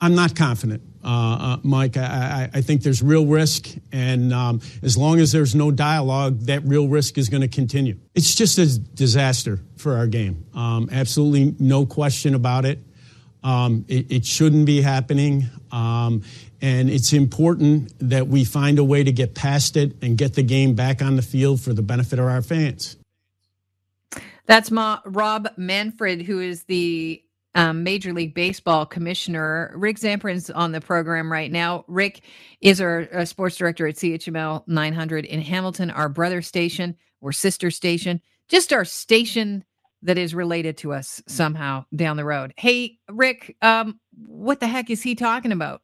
I'm not confident, uh, uh, Mike. I, I, I, think there's real risk, and um, as long as there's no dialogue, that real risk is going to continue. It's just a disaster for our game. Um, absolutely no question about it. Um, it, it, shouldn't be happening. Um, and it's important that we find a way to get past it and get the game back on the field for the benefit of our fans. That's Ma- Rob Manfred, who is the um, Major League Baseball commissioner. Rick Zamperin's on the program right now. Rick is our, our, sports director at CHML 900 in Hamilton, our brother station or sister station, just our station that is related to us somehow down the road. Hey, Rick, um, what the heck is he talking about?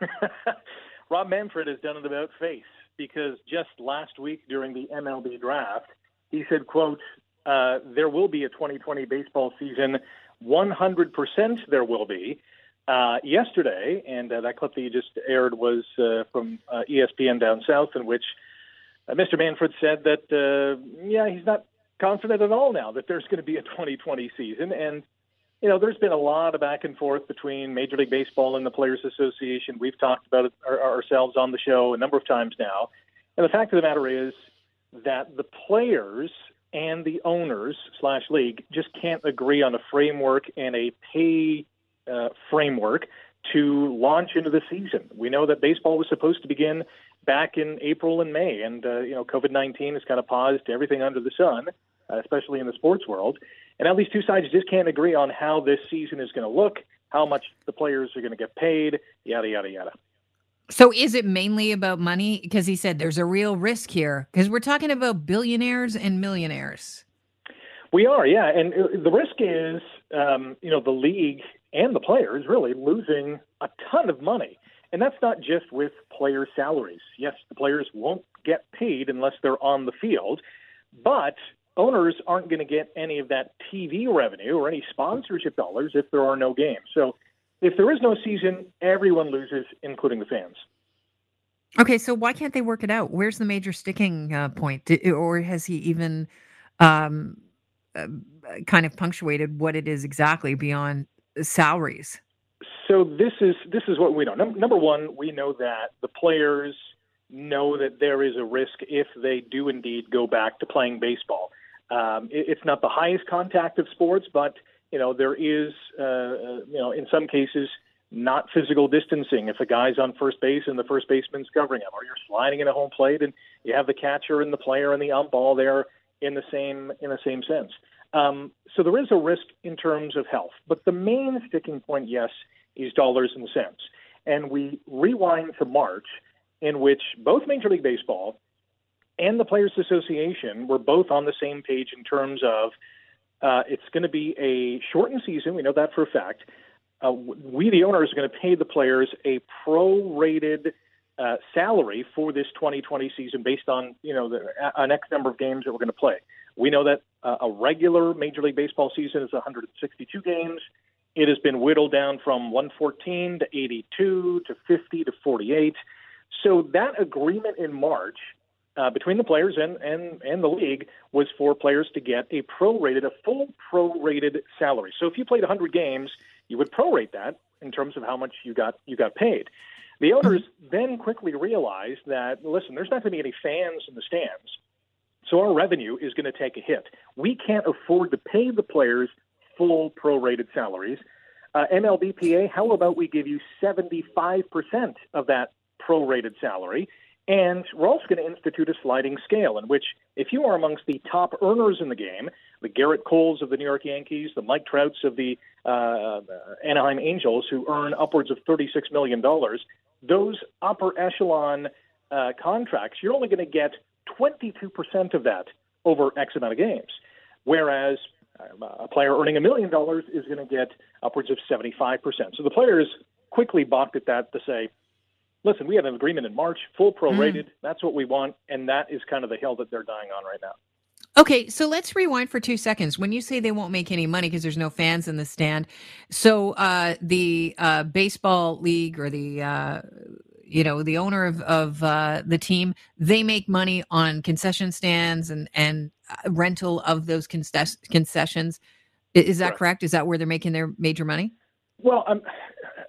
Rob Manfred has done it about face because just last week during the MLB draft, he said, "quote uh, There will be a 2020 baseball season." 100% there will be. Uh, yesterday, and uh, that clip that you just aired was uh, from uh, ESPN down south, in which uh, Mr. Manfred said that, uh, yeah, he's not confident at all now that there's going to be a 2020 season. And, you know, there's been a lot of back and forth between Major League Baseball and the Players Association. We've talked about it our, ourselves on the show a number of times now. And the fact of the matter is that the players and the owners slash league just can't agree on a framework and a pay uh, framework to launch into the season. We know that baseball was supposed to begin back in April and May, and uh, you know COVID nineteen has kind of paused everything under the sun, uh, especially in the sports world. And now these two sides just can't agree on how this season is going to look, how much the players are going to get paid, yada yada yada. So is it mainly about money? Because he said there's a real risk here because we're talking about billionaires and millionaires. We are, yeah, and uh, the risk is, um, you know, the league and the players really losing a ton of money, and that's not just with player salaries. Yes, the players won't get paid unless they're on the field, but owners aren't going to get any of that TV revenue or any sponsorship dollars if there are no games. So if there is no season, everyone loses, including the fans. Okay, so why can't they work it out? Where's the major sticking uh, point, or has he even um, uh, kind of punctuated what it is exactly beyond salaries? So this is this is what we know. number one, we know that the players know that there is a risk if they do indeed go back to playing baseball. Um, it, it's not the highest contact of sports, but you know, there is, uh, uh, you know, in some cases, not physical distancing. If a guy's on first base and the first baseman's covering him, or you're sliding in a home plate and you have the catcher and the player and the ump all there in the same in the same sense. Um, so there is a risk in terms of health, but the main sticking point, yes, is dollars and cents. And we rewind to March, in which both Major League Baseball and the Players Association were both on the same page in terms of uh, it's going to be a shortened season. We know that for a fact. Uh, we, the owners, are going to pay the players a pro-rated uh, salary for this 2020 season based on you know the, an X number of games that we're going to play. We know that uh, a regular Major League Baseball season is 162 games. It has been whittled down from 114 to 82 to 50 to 48. So that agreement in March uh, between the players and, and, and the league was for players to get a prorated, a full prorated salary. So if you played 100 games, you would prorate that in terms of how much you got you got paid. The owners then quickly realized that listen, there's not going to be any fans in the stands, so our revenue is going to take a hit. We can't afford to pay the players full prorated salaries. Uh, MLBPA, how about we give you 75% of that prorated salary? And we're also going to institute a sliding scale in which, if you are amongst the top earners in the game, the Gerrit Coles of the New York Yankees, the Mike Trouts of the uh, Anaheim Angels, who earn upwards of $36 million, those upper echelon uh, contracts, you're only going to get 22% of that over X amount of games. Whereas uh, a player earning a million dollars is going to get upwards of 75%. So the players quickly balked at that to say, listen, we had an agreement in March, full prorated. Mm. That's what we want, and that is kind of the hill that they're dying on right now. Okay, so let's rewind for two seconds. When you say they won't make any money because there's no fans in the stand, so uh, the uh, baseball league or the uh, you know the owner of, of uh, the team, they make money on concession stands and and uh, rental of those concessions. Is that correct? correct? Is that where they're making their major money? Well, um,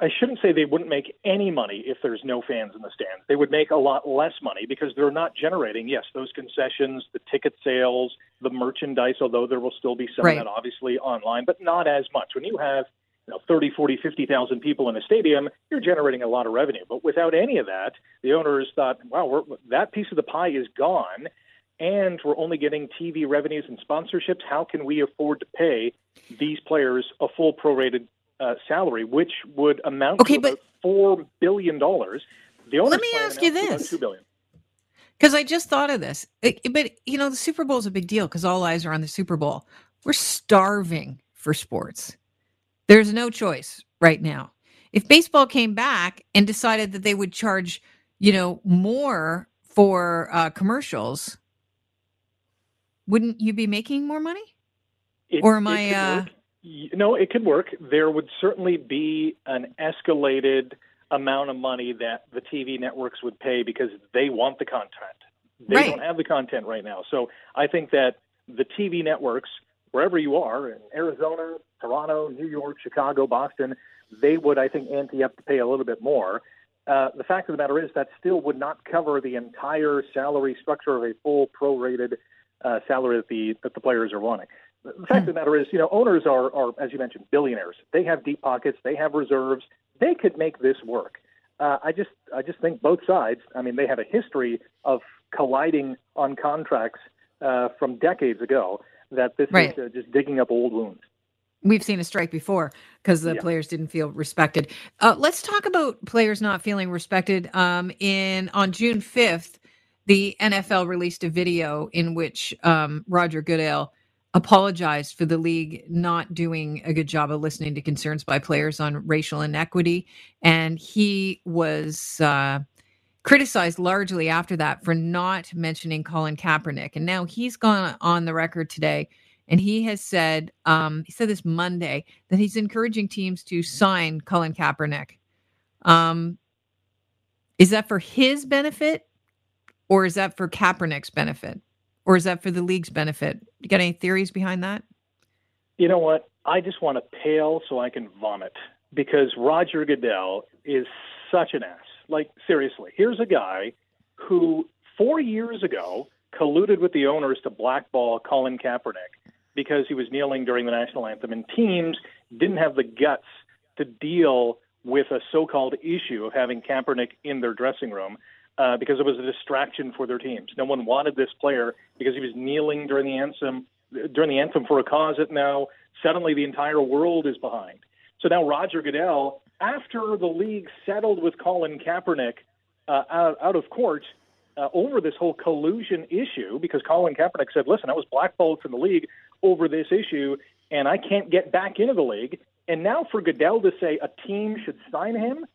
I shouldn't say they wouldn't make any money if there's no fans in the stands. They would make a lot less money because they're not generating, yes, those concessions, the ticket sales, the merchandise, although there will still be some right. of that obviously online, but not as much. When you have you know, 30, 40, 50,000 people in a stadium, you're generating a lot of revenue. But without any of that, the owners thought, wow, that piece of the pie is gone and we're only getting TV revenues and sponsorships. How can we afford to pay these players a full prorated uh, salary, which would amount okay, to but, four billion dollars. The owners let me ask you this: two billion. Because I just thought of this, it, but you know, the Super Bowl is a big deal because all eyes are on the Super Bowl. We're starving for sports. There's no choice right now. If baseball came back and decided that they would charge, you know, more for uh, commercials, wouldn't you be making more money? It, or am I? Uh, no, it could work. There would certainly be an escalated amount of money that the TV networks would pay because they want the content. They right. don't have the content right now. So I think that the TV networks, wherever you are, in Arizona, Toronto, New York, Chicago, Boston, they would, I think, ante up to pay a little bit more. Uh, the fact of the matter is that still would not cover the entire salary structure of a full prorated uh, salary that the that the players are wanting. The fact of the matter is, you know, owners are, are, as you mentioned, billionaires. They have deep pockets. They have reserves. They could make this work. Uh, I just, I just think both sides. I mean, they have a history of colliding on contracts uh, from decades ago. That this right. is uh, just digging up old wounds. We've seen a strike before because the yeah. players didn't feel respected. Uh, let's talk about players not feeling respected. Um, in on June fifth, the NFL released a video in which um, Roger Goodell apologized for the league not doing a good job of listening to concerns by players on racial inequity. And he was uh, criticized largely after that for not mentioning Colin Kaepernick. And now he's gone on the record today and he has said, um, he said this Monday, that he's encouraging teams to sign Colin Kaepernick. Um, is that for his benefit or is that for Kaepernick's benefit? Or is that for the league's benefit? You got any theories behind that? You know what? I just want to pale so I can vomit because Roger Goodell is such an ass. Like, seriously, here's a guy who four years ago colluded with the owners to blackball Colin Kaepernick because he was kneeling during the national anthem, and teams didn't have the guts to deal with a so called issue of having Kaepernick in their dressing room uh, because it was a distraction for their teams. No one wanted this player because he was kneeling during the anthem during the anthem for a cause that now suddenly the entire world is behind. So now Roger Goodell, after the league settled with Colin Kaepernick uh, out, out of court uh, over this whole collusion issue, because Colin Kaepernick said, "Listen, I was blackballed from the league over this issue, and I can't get back into the league." And now for Goodell to say a team should sign him,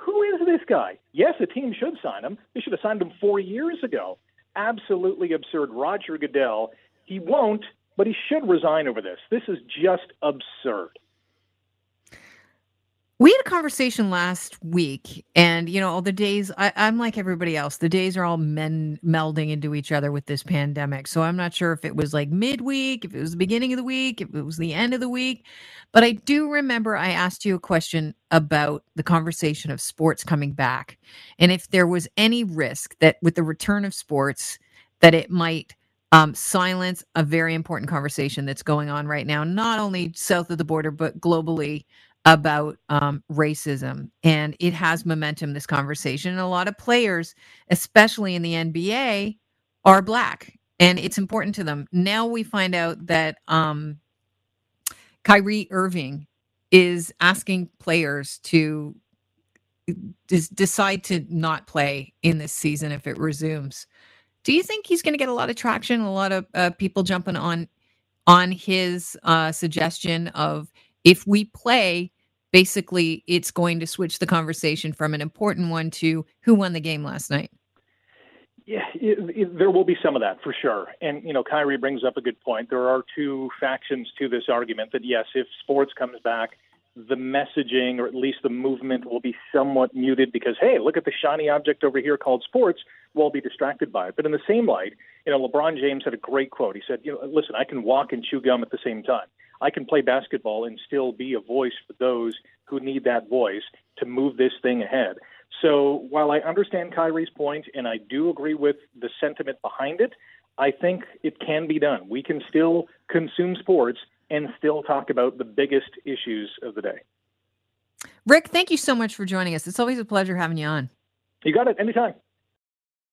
who is this guy? Yes, a team should sign him. They should have signed him four years ago. Absolutely absurd. Roger Goodell, he won't, but he should resign over this. This is just absurd. We had a conversation last week, and you know, all the days I, am like everybody else. The days are all men melding into each other with this pandemic. So I'm not sure if it was like midweek, if it was the beginning of the week, if it was the end of the week. But I do remember I asked you a question about the conversation of sports coming back, and if there was any risk that with the return of sports, that it might um, silence a very important conversation that's going on right now, not only south of the border but globally about um, racism and it has momentum this conversation and a lot of players especially in the nba are black and it's important to them. Now we find out that um, kyrie irving is asking players to decide to not play in this season if it resumes. Do you think he's going to get a lot of traction a lot of uh, people jumping on on his uh, suggestion of if we play, basically it's going to switch the conversation from an important one to who won the game last night. Yeah, it, it, there will be some of that for sure. And, you know, Kyrie brings up a good point. There are two factions to this argument that, yes, if sports comes back, the messaging or at least the movement will be somewhat muted because, hey, look at the shiny object over here called sports. We'll be distracted by it. But in the same light, you know, LeBron James had a great quote. He said, you know, listen, I can walk and chew gum at the same time. I can play basketball and still be a voice for those who need that voice to move this thing ahead. So while I understand Kyrie's point and I do agree with the sentiment behind it, I think it can be done. We can still consume sports and still talk about the biggest issues of the day. Rick, thank you so much for joining us. It's always a pleasure having you on. You got it. Anytime.